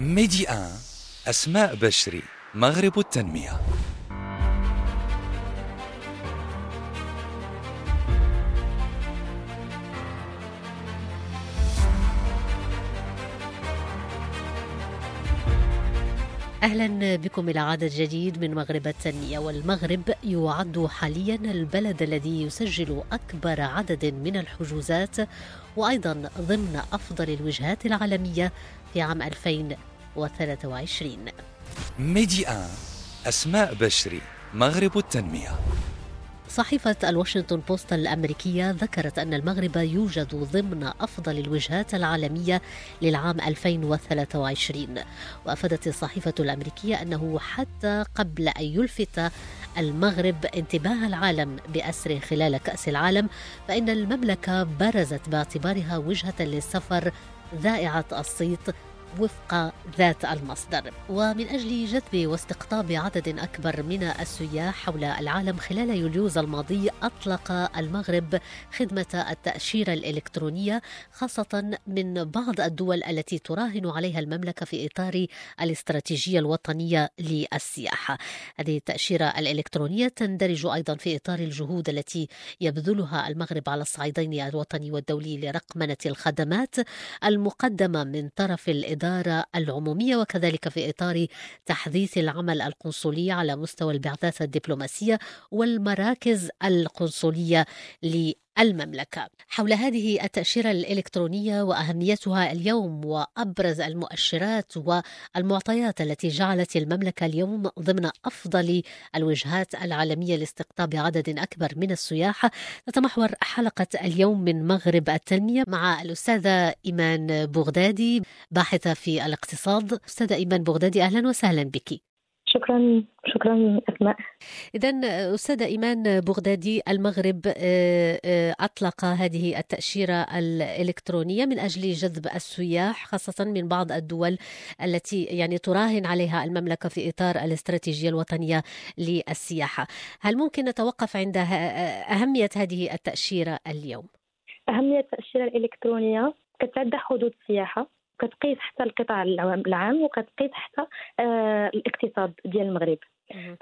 ميدي آن أسماء بشري مغرب التنمية. أهلا بكم إلى عدد جديد من مغرب التنمية والمغرب يعد حاليا البلد الذي يسجل أكبر عدد من الحجوزات وأيضا ضمن أفضل الوجهات العالمية في عام 2023 ميدي ان أسماء بشري مغرب التنمية. صحيفة الواشنطن بوست الأمريكية ذكرت أن المغرب يوجد ضمن أفضل الوجهات العالمية للعام 2023 وأفادت الصحيفة الأمريكية أنه حتى قبل أن يلفت المغرب انتباه العالم بأسره خلال كأس العالم فإن المملكة برزت باعتبارها وجهة للسفر ذائعة الصيت وفق ذات المصدر. ومن أجل جذب واستقطاب عدد أكبر من السياح حول العالم خلال يوليوز الماضي أطلق المغرب خدمة التأشيرة الإلكترونية خاصة من بعض الدول التي تراهن عليها المملكة في إطار الاستراتيجية الوطنية للسياحة هذه التأشيرة الإلكترونية تندرج أيضا في إطار الجهود التي يبذلها المغرب على الصعيدين الوطني والدولي لرقمنة الخدمات المقدمة من طرف الإدارة العمومية وكذلك في إطار تحديث العمل القنصلي على مستوى البعثات الدبلوماسية والمراكز القنصلية المملكة. حول هذه التأشيرة الإلكترونية وأهميتها اليوم وأبرز المؤشرات والمعطيات التي جعلت المملكة اليوم ضمن أفضل الوجهات العالمية لاستقطاب عدد أكبر من السياح تتمحور حلقة اليوم من مغرب التنمية مع الأستاذة إيمان بغدادي باحثة في الاقتصاد. أستاذة إيمان بغدادي أهلا وسهلا بك. شكرا شكرا أسماء. اذا أستاذة إيمان بغدادي المغرب أطلق هذه التأشيرة الإلكترونية من أجل جذب السياح خاصة من بعض الدول التي يعني تراهن عليها المملكة في إطار الاستراتيجية الوطنية للسياحة. هل ممكن نتوقف عند أهمية هذه التأشيرة اليوم؟ أهمية التأشيرة الإلكترونية كتعدى حدود السياحه كتقيس حتى القطاع العام وكتقيس حتى آه الاقتصاد ديال المغرب.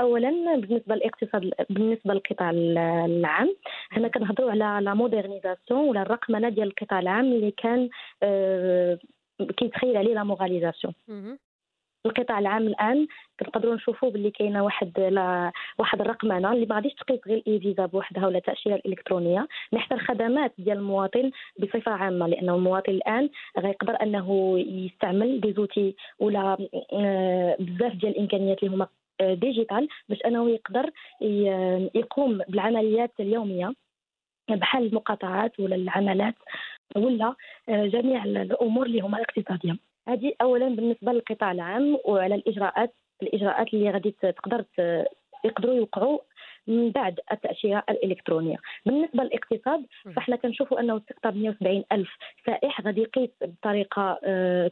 اولا بالنسبة للاقتصاد بالنسبة للقطاع العام حنا كنهضروا على لا مودرنيزاسيون ولا الرقمنة ديال القطاع العام اللي كان آه كيتخيل عليه la moralisation القطاع العام الآن كنقدروا نشوفوا باللي كاينة واحد لا واحد الرقمنه اللي ما غاديش تقيس غير ال e-visa بوحدها ولا التاشيره الالكترونيه حتى الخدمات ديال المواطن بصفة عامة لأنه المواطن الآن غيقدر أنه يستعمل des outils ولا بزاف ديال الإمكانيات اللي هما digital باش أنه يقدر يقوم بالعمليات اليومية بحال المقاطعات ولا العملات ولا جميع الأمور اللي هما اقتصادية. هذه اولا بالنسبة للقطاع العام وعلى الإجراءات الإجراءات اللي غادي تقدر يقدروا يوقعوا من بعد التأشيرة الإلكترونية. بالنسبة للاقتصاد فإحنا كنشوفوا أنه استقطاب 170 ألف سائح غادي يقيس بطريقة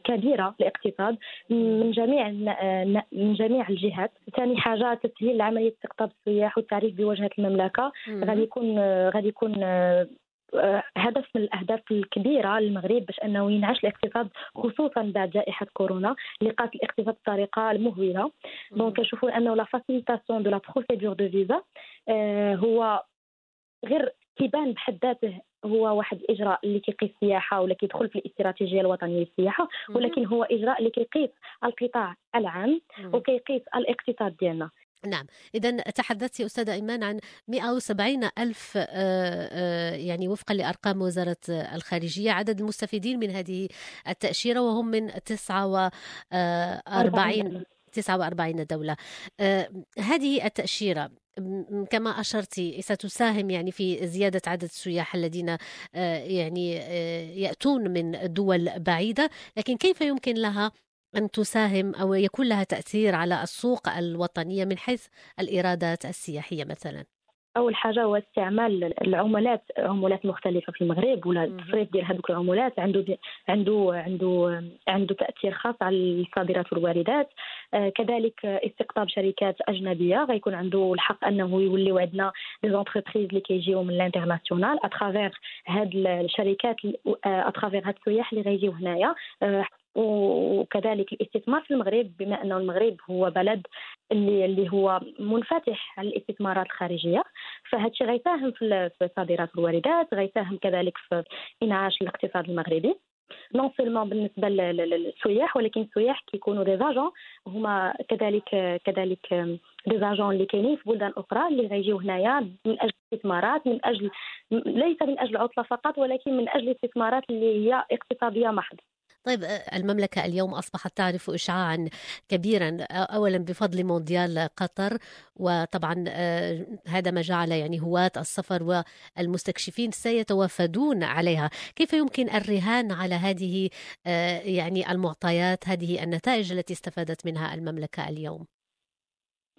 كبيرة الاقتصاد من جميع من جميع الجهات. ثاني حاجة تسهيل عملية استقطاب السياح والتعريف بوجهة المملكة. غادي يكون غادي يكون هدف من الأهداف الكبيرة للمغرب باش أنه ينعش الاقتصاد خصوصا بعد جائحة كورونا اللي قاست الاقتصاد بطريقة مهولة. donc كنشوفوا أنه la facilitation de la procédure de visa هو غير كيبان بحد ذاته هو واحد الاجراء اللي كيقيس السياحة ولا كيدخل في الاستراتيجية الوطنية للسياحة ولكن هو إجراء اللي كيقيس القطاع العام وكيقيس الاقتصاد ديالنا. نعم. إذا تحدثت أستاذة إيمان عن 170 ألف يعني وفقا لأرقام وزارة الخارجية عدد المستفيدين من هذه التأشيرة وهم من 49 49 دولة. هذه التأشيرة كما أشرتي ستساهم يعني في زيادة عدد السياح الذين يعني يأتون من دول بعيدة لكن كيف يمكن لها أن تساهم أو يكون لها تأثير على السوق الوطنية من حيث الإيرادات السياحية مثلا؟ أول حاجة هو استعمال العملات عملات مختلفة في المغرب ولا التصريف ديال هذوك العملات عنده عنده عنده عنده تأثير خاص على الصادرات والواردات. آه كذلك استقطاب شركات أجنبية غيكون عنده الحق أنه يوليو عندنا des entreprises اللي كيجيو من l'international à travers هاد الشركات à travers هاد السياح اللي غيجيو هنايا. آه وكذلك الاستثمار في المغرب بما أنه المغرب هو بلد اللي اللي هو منفتح على الاستثمارات الخارجية فهذا الشيء غيساهم في صادرات الواردات غيساهم كذلك في إنعاش الاقتصاد المغربي. non seulement بالنسبة للسياح ولكن السياح كيكونوا des agents هما كذلك كذلك des agents اللي كاينين في بلدان أخرى اللي غيجيو هنايا من أجل الاستثمارات من أجل ليس من أجل العطله فقط ولكن من أجل الاستثمارات اللي هي اقتصادية محض طيب آه، المملكة اليوم أصبحت تعرف إشعاعا كبيرا أولا بفضل مونديال قطر وطبعا آه، هذا ما جعل يعني هواة السفر والمستكشفين سيتوافدون عليها. كيف يمكن الرهان على هذه آه، يعني المعطيات هذه النتائج التي استفادت منها المملكة اليوم؟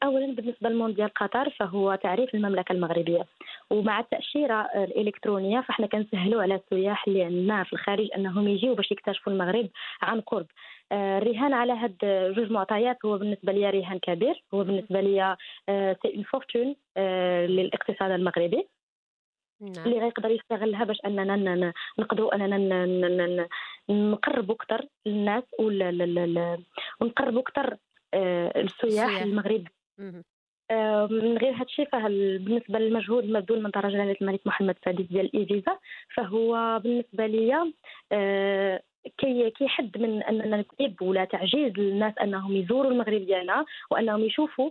اولا بالنسبة لمونديال قطر فهو تعريف المملكة المغربية. ومع التأشيرة الإلكترونية فإحنا كنسهلوا على السياح اللي عندنا في الخارج أنهم يجيو باش يكتشفوا المغرب عن قرب. آه، الرهان على هاد جوج معطيات هو بالنسبة لي رهان كبير هو بالنسبة لي c'est une fortune للاقتصاد المغربي. نعم. اللي غيقدر يستغلها باش أننا نقدروا أننا نقربوا أكثر للناس ونقربوا أكثر آه، السياح. المغرب آه، من غير هذا الشيء بالنسبة للمجهود المبذول من طرف جلاله الملك محمد السادس ديال ال e-visa فهو بالنسبة لي آه، كي كيحد من أننا نكتب ولا تعجيز للناس أنهم يزوروا المغرب ديالنا وأنهم يشوفوا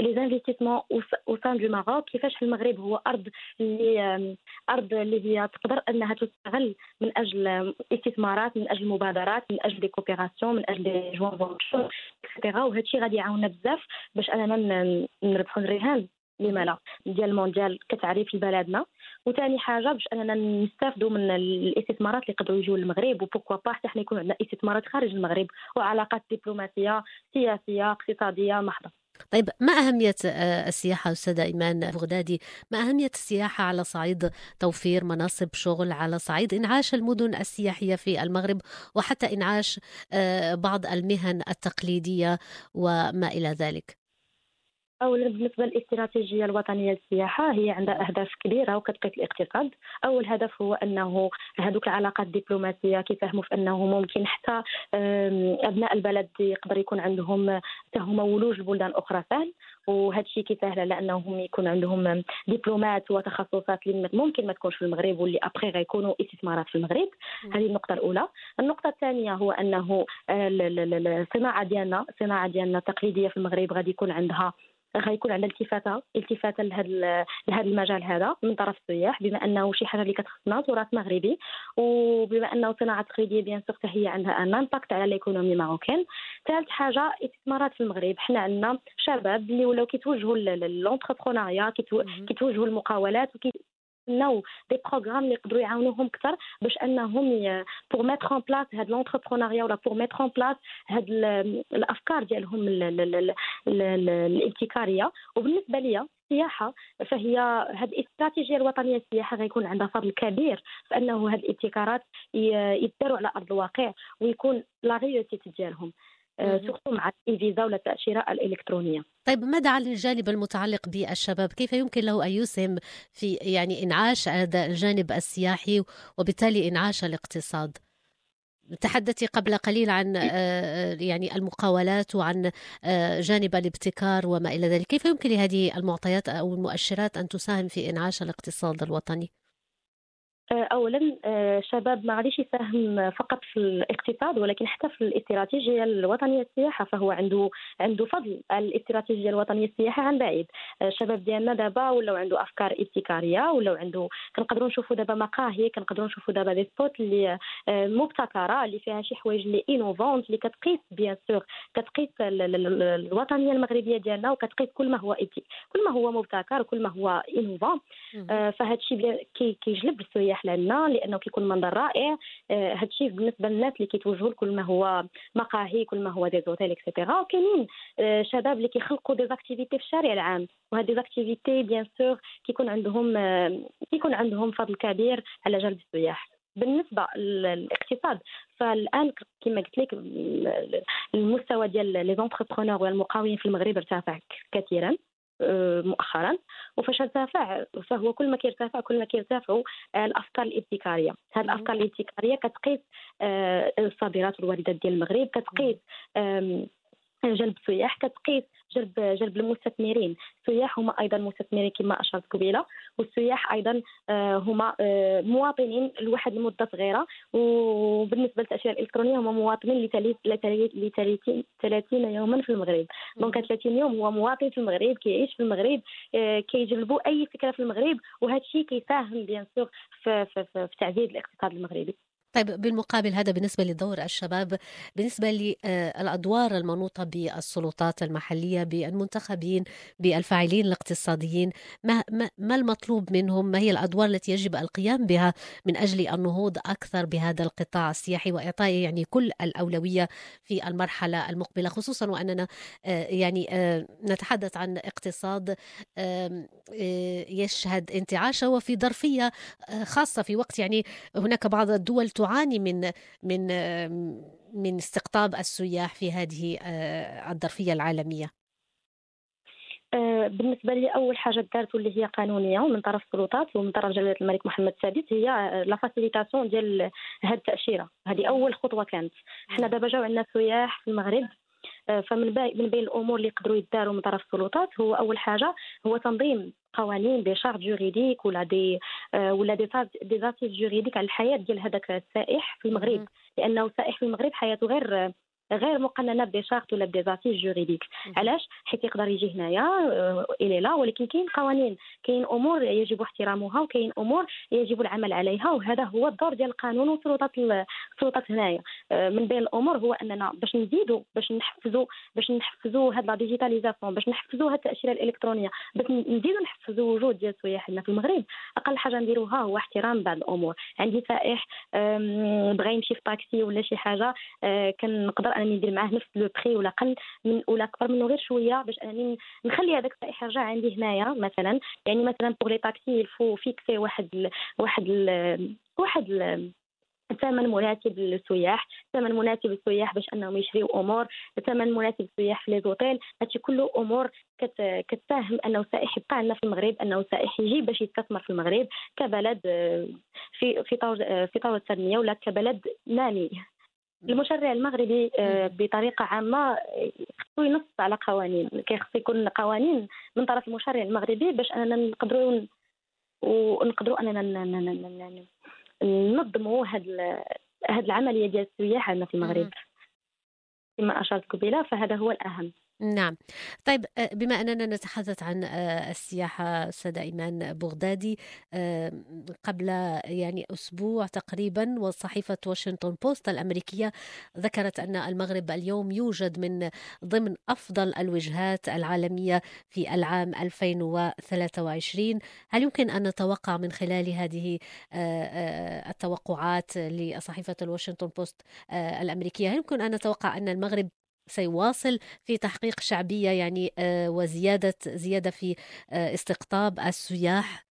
les investissements au sein du Maroc كيفاش المغرب هو أرض اللي أرض اللي هي تقدر أنها تستغل من أجل استثمارات من أجل مبادرات من أجل des coopérations من أجل des joint-ventures et cetera وهذا الشيء غادي يعاوننا بزاف باش أننا نربحوا الرهان لما لا ديال المونديال كتعريف لبلدنا وثاني حاجة باش أننا نستافدوا من الاستثمارات اللي يقدروا يجوا للمغرب و pourquoi pas حتى حنا يكون عندنا استثمارات خارج المغرب وعلاقات دبلوماسية سياسية اقتصادية محضه طيب ما أهمية آه، السياحة أستاذة إيمان بغدادي ما أهمية السياحة على صعيد توفير مناصب شغل على صعيد إنعاش المدن السياحية في المغرب وحتى إنعاش آه، بعض المهن التقليدية وما إلى ذلك؟ اولا بالنسبة للاستراتيجية الوطنية للسياحة هي عندها أهداف كبيرة وكتقيس الاقتصاد. أول هدف هو أنه هذوك العلاقات الدبلوماسيه كيفهموا في أنه ممكن حتى أبناء البلد يقدر يكون عندهم هما ولوج لبلدان أخرى سهل وهذا الشيء كيسهل على أنهم يكون عندهم دبلومات وتخصصات اللي ممكن ما تكونش في المغرب واللي ابخي غيكونوا استثمارات في المغرب. هذه النقطة الأولى. النقطة الثانية هو أنه الصناعه ديالنا الصناعه ديالنا التقليدية في المغرب غادي يكون عندها غيكون عندنا التفاتة التفاتة لهذا لهذا المجال هذا من طرف السياح بما أنه شي حاجة اللي كتخصنا تراث مغربي وبما أنه الصناعه التقليديه bien sûr هي عندها un impact على l'économie marocaine ثالث حاجة استثمارات في المغرب. حنا عندنا شباب اللي ولاو كيتوجهوا ل l'entrepreneuriat كيتوجهوا للمقاولات نو des programmes اللي يقدروا يعاونوهم أكثر باش أنهم pour mettre en place هاد l'entrepreneuriat ولا pour mettre en place هاد الأفكار ديالهم الابتكارية. وبالنسبة ليا السياحة فهي هذه الاستراتيجيه الوطنية للسياحه غيكون عندها فضل كبير في أنه هذه الابتكارات يداروا على أرض الواقع ويكون لا ديالهم. سورتو مع الفيزا ولا التأشيرة الإلكترونية. طيب ماذا عن الجانب المتعلق بالشباب؟ كيف يمكن له أن يسهم في يعني إنعاش هذا الجانب السياحي وبالتالي إنعاش الاقتصاد؟ تحدثي قبل قليل عن آه، يعني المقاولات وعن آه، جانب الابتكار وما إلى ذلك، كيف يمكن لهذه المعطيات أو المؤشرات أن تساهم في إنعاش الاقتصاد الوطني؟ آه، اولا آه، شباب ما غاديش يساهم فقط في الاقتصاد ولكن حتى في الاستراتيجية الوطنية للسياحه فهو عنده عنده فضل. الاستراتيجية الوطنية للسياحه عن بعيد. الشباب آه، ديالنا دابا ولاو عنده أفكار ابتكارية ولاو عنده كنقدروا نشوفوا دابا مقاهي كنقدروا نشوفوا دابا des spots اللي مبتكرة اللي فيها شي حوايج اللي innovantes اللي كتقيس bien sûr كتقيس الوطنية المغربية ديالنا وكتقيس كل ما هو كل ما هو مبتكر وكل ما هو innovant فهذا الشيء كيجلب السياح. مرتاح لنا لأنه كيكون منظر رائع آه، هذا الشيء بالنسبة للناس اللي كيتوجهوا لكل ما هو مقاهي كل ما هو des hôtels et cetera وكاينين آه، شباب اللي كيخلقوا des activités في الشارع العام. وهاد des activités bien sûr كيكون عندهم آه، كيكون عندهم فضل كبير على جلب السياح. بالنسبة للاقتصاد فالآن كما قلت لك المستوى ديال لي زونتربرونور والمقاولين في المغرب ارتفع كثيرا. آه، مؤخرا وفاش ارتفع فهو كل ما كيرتفع كل ما كيرتفعوا الأفكار الابتكارية. هذه الأفكار الابتكارية كتقيس الصادرات والواردات ديال المغرب كتقيس جلب السياح كتقيس جلب جلب المستثمرين. السياح هما أيضا مستثمرين كما أشرت قبيلة والسياح أيضا آه، هما آه، مواطنين لواحد المده صغيرة. وبالنسبة للتأشيرة الإلكترونية هما مواطنين ل 30 يوما في المغرب. donc 30 يوم هو مواطن في المغرب كيعيش في المغرب آه، كيجلبوا أي فكرة في المغرب. وهذا الشيء كيساهم bien sûr في, في, في, في تعزيز الاقتصاد المغربي. طيب بالمقابل هذا بالنسبة لدور الشباب بالنسبة للأدوار المنوطة بالسلطات المحلية بالمنتخبين بالفاعلين الاقتصاديين ما, ما المطلوب منهم؟ ما هي الأدوار التي يجب القيام بها من أجل النهوض أكثر بهذا القطاع السياحي وإعطائه يعني كل الأولوية في المرحلة المقبلة؟ خصوصا وأننا آه، يعني آه، نتحدث عن اقتصاد آه، يشهد انتعاشه وفي ظرفية خاصة في وقت يعني هناك بعض الدول تعاني من من من استقطاب السياح في هذه آه، الظرفية العالمية؟ آه، بالنسبة لي أول حاجة دارت واللي هي قانونية ومن طرف السلطات ومن طرف جلاله الملك محمد السادس هي la facilitation ديال هذه التأشيرة. هذه أول خطوة كانت. حنا دابا جاو عندنا سياح في المغرب آه، فمن من بين الأمور اللي يقدروا يداروا من طرف السلطات هو أول حاجة هو تنظيم قوانين des chartes juridiques ولا des آه، ولا des des juridiques على الحياة ديال هذاك السائح في المغرب. لأنه السائح في المغرب حياته غير غير مقننة ب des chartes ولا ب des زاتيف juridiques علاش؟ حيت يقدر يجي هنايا آه، إلى لا ولكن كاين قوانين كاين أمور يجب احترامها وكاين أمور يجب العمل عليها وهذا هو الدور ديال القانون والسلطات السلطات هنايا. آه، من بين الأمور هو أننا باش نزيدوا باش نحفزوا باش نحفزوا هاد la digitalisation باش نحفزوا هاد التأشيرة الإلكترونية باش نزيدوا نحفزوا وجود ديال السياح هنا في المغرب. أقل حاجة نديروها هو احترام بعض الأمور. عندي سائح بغى يمشي في طاكسي ولا شي حاجة آه، كنقدر انني ندير معاه نفس le prix ولا أقل من ولا أكبر منه غير شوية باش انني نخلي هذاك السائح يرجع عندي هنايا مثلا. يعني مثلا pour les taxis il faut fixer واحد ال واحد ال واحد ال ثمن مناسب للسياح ثمن مناسب للسياح باش أنهم يشريوا أمور ثمن مناسب للسياح في les hôtels هادشي كله أمور كت... كتساهم أنه السائح يبقى عندنا في المغرب أنه السائح يجي باش يستثمر في المغرب كبلد في في طور في طور التنميه ولا كبلد نامي. المشرع المغربي آه، بطريقة عامة خصو ينص على قوانين. كيخص يكون قوانين من طرف المشرع المغربي باش أننا نقدروا ونقدروا أننا ننظموا هاد هاد العملية ديال السياح عندنا في المغرب. كما أشرت قبيلة فهذا هو الأهم. نعم. طيب آه، بما أننا نتحدث عن آه، السياحة أستاذ إيمان بغدادي آه، قبل يعني أسبوع تقريبا وصحيفة واشنطن بوست الأمريكية ذكرت أن المغرب اليوم يوجد من ضمن أفضل الوجهات العالمية في العام 2023 هل يمكن أن نتوقع من خلال هذه التوقعات لصحيفة الواشنطن بوست الأمريكية؟ هل يمكن أن نتوقع أن المغرب سيواصل في تحقيق شعبية يعني آه، وزيادة زيادة في آه، استقطاب السياح؟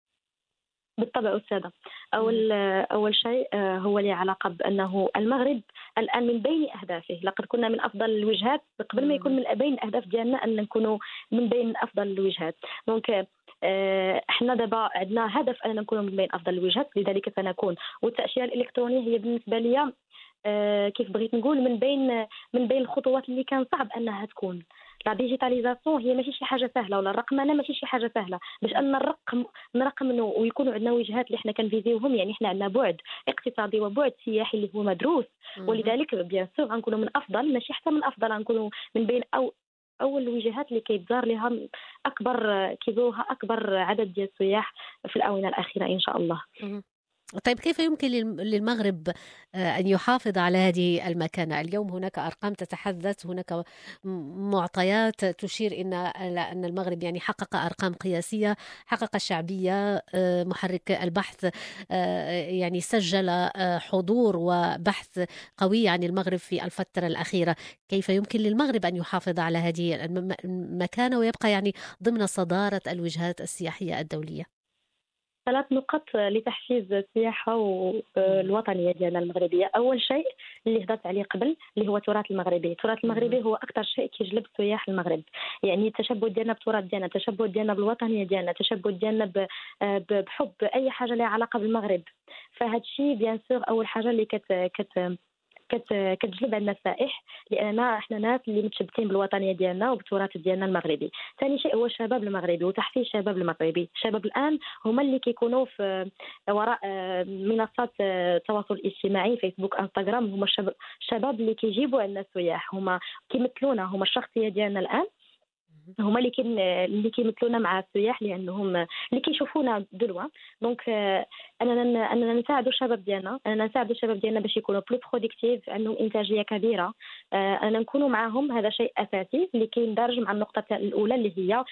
بالطبع أستاذة. أول أول شيء آه، هو له علاقة بأنه المغرب الآن من بين أهدافه. لقد كنا من أفضل الوجهات قبل ما يكون من بين الأهداف ديالنا أن نكونوا من بين أفضل الوجهات. دونك إحنا دابا عندنا هدف أننا نكون من بين أفضل الوجهات لذلك سنكون والتأشيرة الإلكترونية هي بالنسبة لي آه، كيف بغيت نقول من بين من بين الخطوات اللي كان صعب أنها تكون. la digitalisation هي ماشي شي حاجة سهلة ولا الرقمنه ماشي شي حاجة سهلة. باش أن نرقم نرقمنوا ويكونوا عندنا وجهات اللي حنا كنفيزيوهم يعني حنا عندنا بعد اقتصادي وبعد سياحي اللي هو مدروس. ولذلك bien sûr غنكونوا من أفضل ماشي حتى من افضل غنكونوا من بين أو أول الوجهات اللي كيتزار لها أكبر كيزورها أكبر عدد ديال السياح في الآونة الأخيرة إن شاء الله. طيب كيف يمكن للمغرب آه، أن يحافظ على هذه المكانة؟ اليوم هناك أرقام تتحدث هناك معطيات تشير إن أن المغرب يعني حقق أرقام قياسية حقق شعبية آه، محرك البحث آه، يعني سجل حضور وبحث قوي عن المغرب في الفترة الأخيرة. كيف يمكن للمغرب أن يحافظ على هذه المكانة ويبقى يعني ضمن صدارة الوجهات السياحية الدولية؟ ثلاث نقط لتحفيز السياحة الوطنية ديالنا المغربية. أول شيء اللي هضرت عليه قبل اللي هو التراث المغربي. التراث المغربي هو أكثر شيء كيجلب السياح المغرب. يعني التشبث ديالنا بالتراث ديالنا التشبث ديالنا بالوطنية ديالنا التشبث ديالنا بحب أي حاجة لها علاقة بالمغرب. فهاد الشيء bien sûr أول حاجة اللي كت كت كتجلب عندنا السائح لأننا إحنا ناس اللي متشبتين بالوطنية ديالنا وبالتراث ديالنا المغربي. ثاني شيء هو الشباب المغربي وتحفيز الشباب المغربي. الشباب الآن هما اللي كيكونوا في وراء آه، منصات آه، التواصل الاجتماعي فيسبوك إنستغرام. هما الشباب اللي كيجيبوا عندنا السياح. هما كيمثلونا. هما الشخصية ديالنا الآن. هما اللي كين اللي كيمثلونا مع السياح لأنهم اللي كيشوفونا دلوا donc أننا أننا نساعدوا الشباب ديالنا. أننا نساعدوا الشباب ديالنا باش يكونوا plus productifs عندهم إنتاجية كبيرة. آه، اننا نكونوا معاهم هذا شيء أساسي اللي كيندرج مع النقطة الأولى اللي هي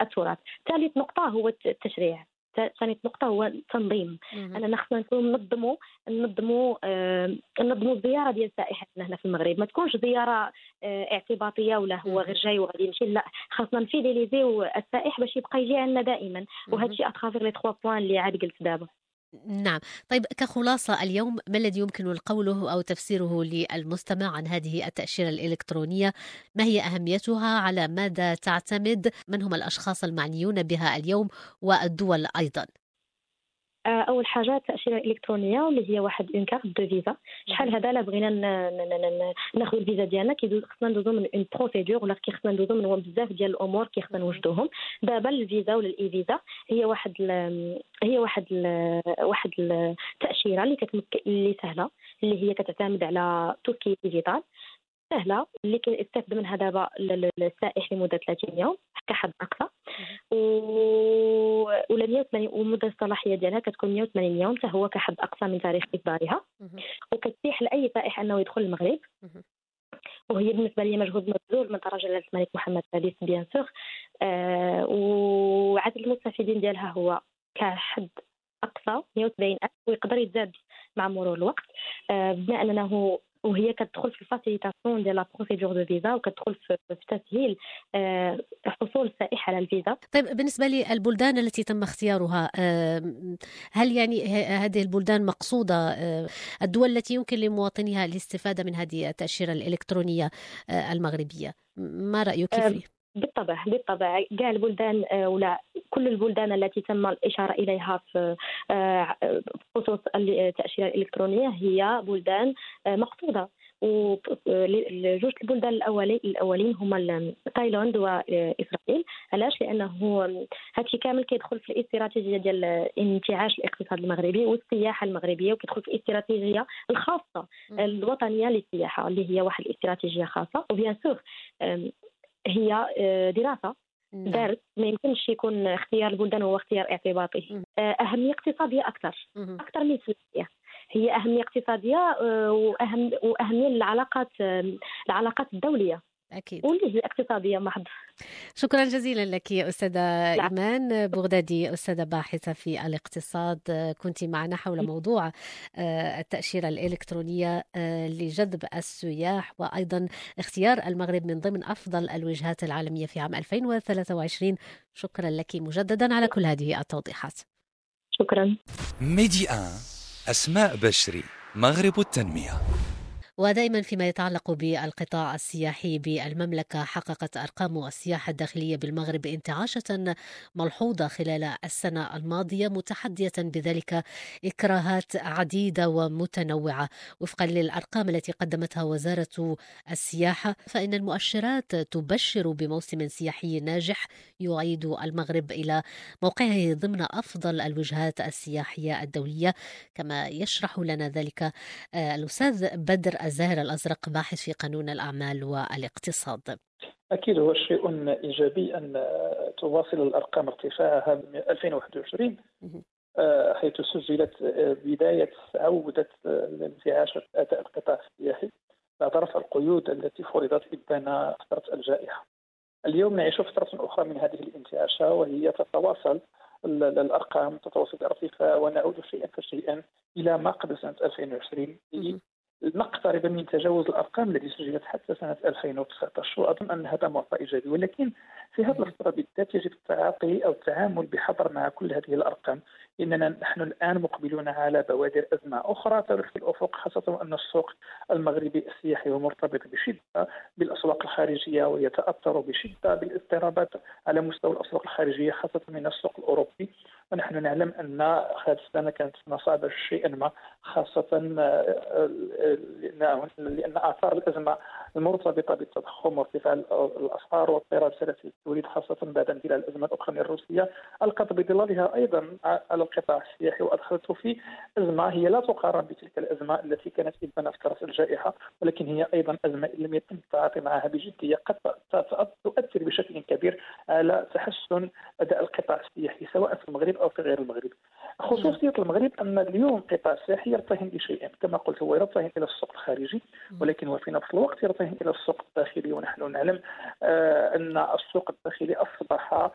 التراث. ثالث نقطة هو التشريع. ثاني نقطة هو التنظيم. أننا خصنا نكونوا ننظموا ننظموا آه ننظموا الزيارة ديال السائح هنا في المغرب. ما تكونش زيارة آه اعتباطية ولا هو غير جاي وغادي يمشي. لا خاصنا نـ fidéliser يو السائح باش يبقى يجي عندنا دائما. وهذا الشيء à travers les trois points اللي عاد قلت دابا. نعم. طيب كخلاصة اليوم ما الذي يمكن قوله أو تفسيره للمستمع عن هذه التأشيرة الإلكترونية؟ ما هي أهميتها؟ على ماذا تعتمد؟ من هم الأشخاص المعنيون بها اليوم؟ والدول أيضا. أول حاجة التاشيره الالكترونيه واللي هي واحد une carte de visa. شحال هذا لا بغينا ناخذ الفيزا ديالنا كيدوز خصنا ندوزو من une procédure ولا خصنا ندوزو من بزاف ديال الأمور كي خصنا نوجدوهم. دابا الفيزا ولا ال e-visa هي واحد هي واحد ال واحد التاشيره اللي كتمك اللي سهلة اللي هي كتعتمد على tout ce qui est digital. سهلة اللي كيستافد منها دابا السائح لمدة 30 يوم كحد أقصى. ولا 180 ومدة الصلاحية ديالها كتكون 180 يوم حتى هو كحد أقصى من تاريخ اصدارها وكتتيح لأي سائح أنه يدخل المغرب. وهي بالنسبة لي مجهود مبذول من طرف جلاله الملك محمد السادس bien sûr. آه وعدد المستفيدين ديالها هو كحد أقصى 170 ألف ويقدر يتزاد مع مرور الوقت. آه بما انه وهي كتدخل في ال facilitation ديال لا بروسيدور دو فيزا وكتدخل في تسهيل آه، حصول السائح على الفيزا طيب بالنسبة للبلدان التي تم اختيارها هل يعني هذه البلدان مقصودة آه، الدول التي يمكن لمواطنيها الاستفادة من هذه التأشيرة الإلكترونية آه، المغربية؟ ما رأيك فيه؟ بالطبع بالطبع. كاع البلدان ولا كل البلدان التي تم الإشارة إليها في آه، خصوص التأشيرة الإلكترونية هي بلدان آه، مقصودة. وجوج البلدان الاولين الأولين هما تايلاند وإسرائيل. علاش؟ لأنه هادشي كامل كيدخل في الاستراتيجية ديال انتعاش الاقتصاد المغربي والسياحة المغربية وكيدخل في الاستراتيجية الخاصة الوطنية للسياحة اللي هي واحد الاستراتيجية خاصة. و bien sûr هي آه، دراسة نعم. دارت ما يمكنش يكون اختيار البلدان هو اختيار اعتباطي. آه، أهمية اقتصادية أكثر أكثر من سياسيه هي أهمية اقتصادية آه، وأهم وأهمية للعلاقات العلاقات الدولية. أكيد. واللي هي اقتصادية محض شكرا جزيلا لك أستاذة إيمان بغدادي أستاذة باحثة في الاقتصاد. كنت معنا حول موضوع آه، التأشيرة الإلكترونية آه، لجذب السياح وأيضا اختيار المغرب من ضمن أفضل الوجهات العالمية في عام 2023 شكرا لك مجددا على كل هذه التوضيحات. شكرا. ميدي آن أسماء بشري مغرب التنمية. ودائما فيما يتعلق بالقطاع السياحي بالمملكة حققت أرقام السياحة الداخلية بالمغرب انتعاشة ملحوظة خلال السنة الماضية متحدية بذلك إكراهات عديدة ومتنوعة. وفقا للأرقام التي قدمتها وزارة السياحة فإن المؤشرات تبشر بموسم سياحي ناجح يعيد المغرب إلى موقعه ضمن أفضل الوجهات السياحية الدولية. كما يشرح لنا ذلك آه، الأستاذ بدر الزاهر الأزرق باحث في قانون الأعمال والاقتصاد. أكيد هو شيء إيجابي أن تواصل الأرقام ارتفاعها من 2021 آه، حيث سجلت آه، بداية عودة الانتعاش أداء القطاع السياحي بعد رفع القيود التي فرضت إبان فترة الجائحة. اليوم نعيش فترة أخرى من هذه الانتعاشة وهي تتواصل الأرقام تتواصل الارتفاع ونعود شيئا فشيئا إلى ما قبل سنة 2020 نقترب من تجاوز الأرقام التي سجلت حتى سنة 2019 وأظن أن هذا معطى إيجابي. ولكن في هذه الفترة بالذات يجب التعاطي أو التعامل بحذر مع كل هذه الأرقام. إننا نحن الآن مقبلون على بوادر أزمة أخرى تلوح في الأفق خاصة أن السوق المغربي السياحي هو مرتبط بشدة بالأسواق الخارجية ويتأثر بشدة بالاضطرابات على مستوى الأسواق الخارجية خاصة من السوق الأوروبي. ونحن نعلم أن هذه السنة كانت سنه صعبه شيئا ما خاصة آه، لأن آثار الأزمة المرتبطة بالتضخم وارتفاع الأسعار واضطراب سلاسل التوريد خاصة بعد اندلاع الأزمة الأوكرانية الروسية. ألقت بظلالها أيضا على القطاع السياحي وادخلته في أزمة هي لا تقارن بتلك الأزمة التي كانت في راس الجائحة ولكن هي أيضا أزمة لم يتم التعاطي معها بجدية. قد تؤثر بشكل كبير على تحسن أداء القطاع السياحي سواء في المغرب أو في غير المغرب. خصوصية المغرب أن اليوم القطاع السياحي يرتهن بشيئين كما قلت هو يرتهن إلى السوق الخارجي ولكن هو في نفس الوقت يرتهن إلى السوق الداخلي. ونحن نعلم آه أن السوق الداخلي أصبح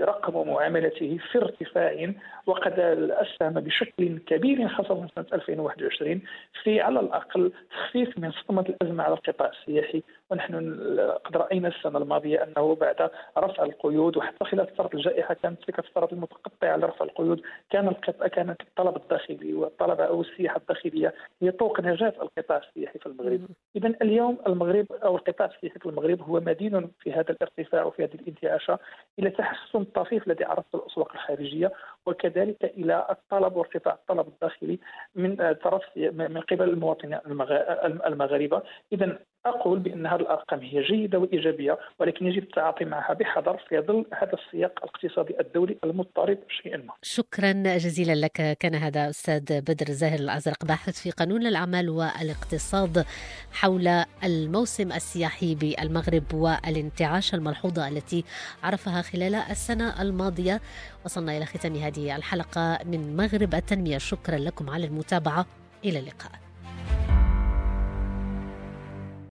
رقم معاملته في ارتفاع وقد أسهم بشكل كبير خاصة سنة 2021 في على الأقل تخفيف من صدمه الأزمة على القطاع السياحي. ونحن قد رأينا السنة الماضية أنه بعد رفع القيود وحتى خلال فتره الجائحة كانت تلك الفترات المتقطعة لرفع القيود كان القطاع كانت الطلب الداخلي والطلب أو السياحة الداخلية هي طوق نجاة القطاع السياحي في المغرب. إذا اليوم المغرب أو القطاع السياحي في المغرب هو مدين في هذا الارتفاع وفي هذه الانتعاشة إلى تحسن طفيف الذي عرفته الأسواق الخارجية وكذلك إلى الطلب وارتفاع الطلب الداخلي من طرف من قبل المواطنين المغاربة اذا أقول بأن هذه الأرقام هي جيدة وإيجابية ولكن يجب التعاطي معها بحذر في ظل هذا السياق الاقتصادي الدولي المضطرب شيئا ما. شكرا جزيلا لك كان هذا أستاذ بدر زاهر الأزرق باحث في قانون الأعمال والاقتصاد حول الموسم السياحي بالمغرب والانتعاش الملحوظة التي عرفها خلال السنة الماضية. وصلنا إلى ختام هذه الحلقة من مغرب التنمية شكرا لكم على المتابعة إلى اللقاء.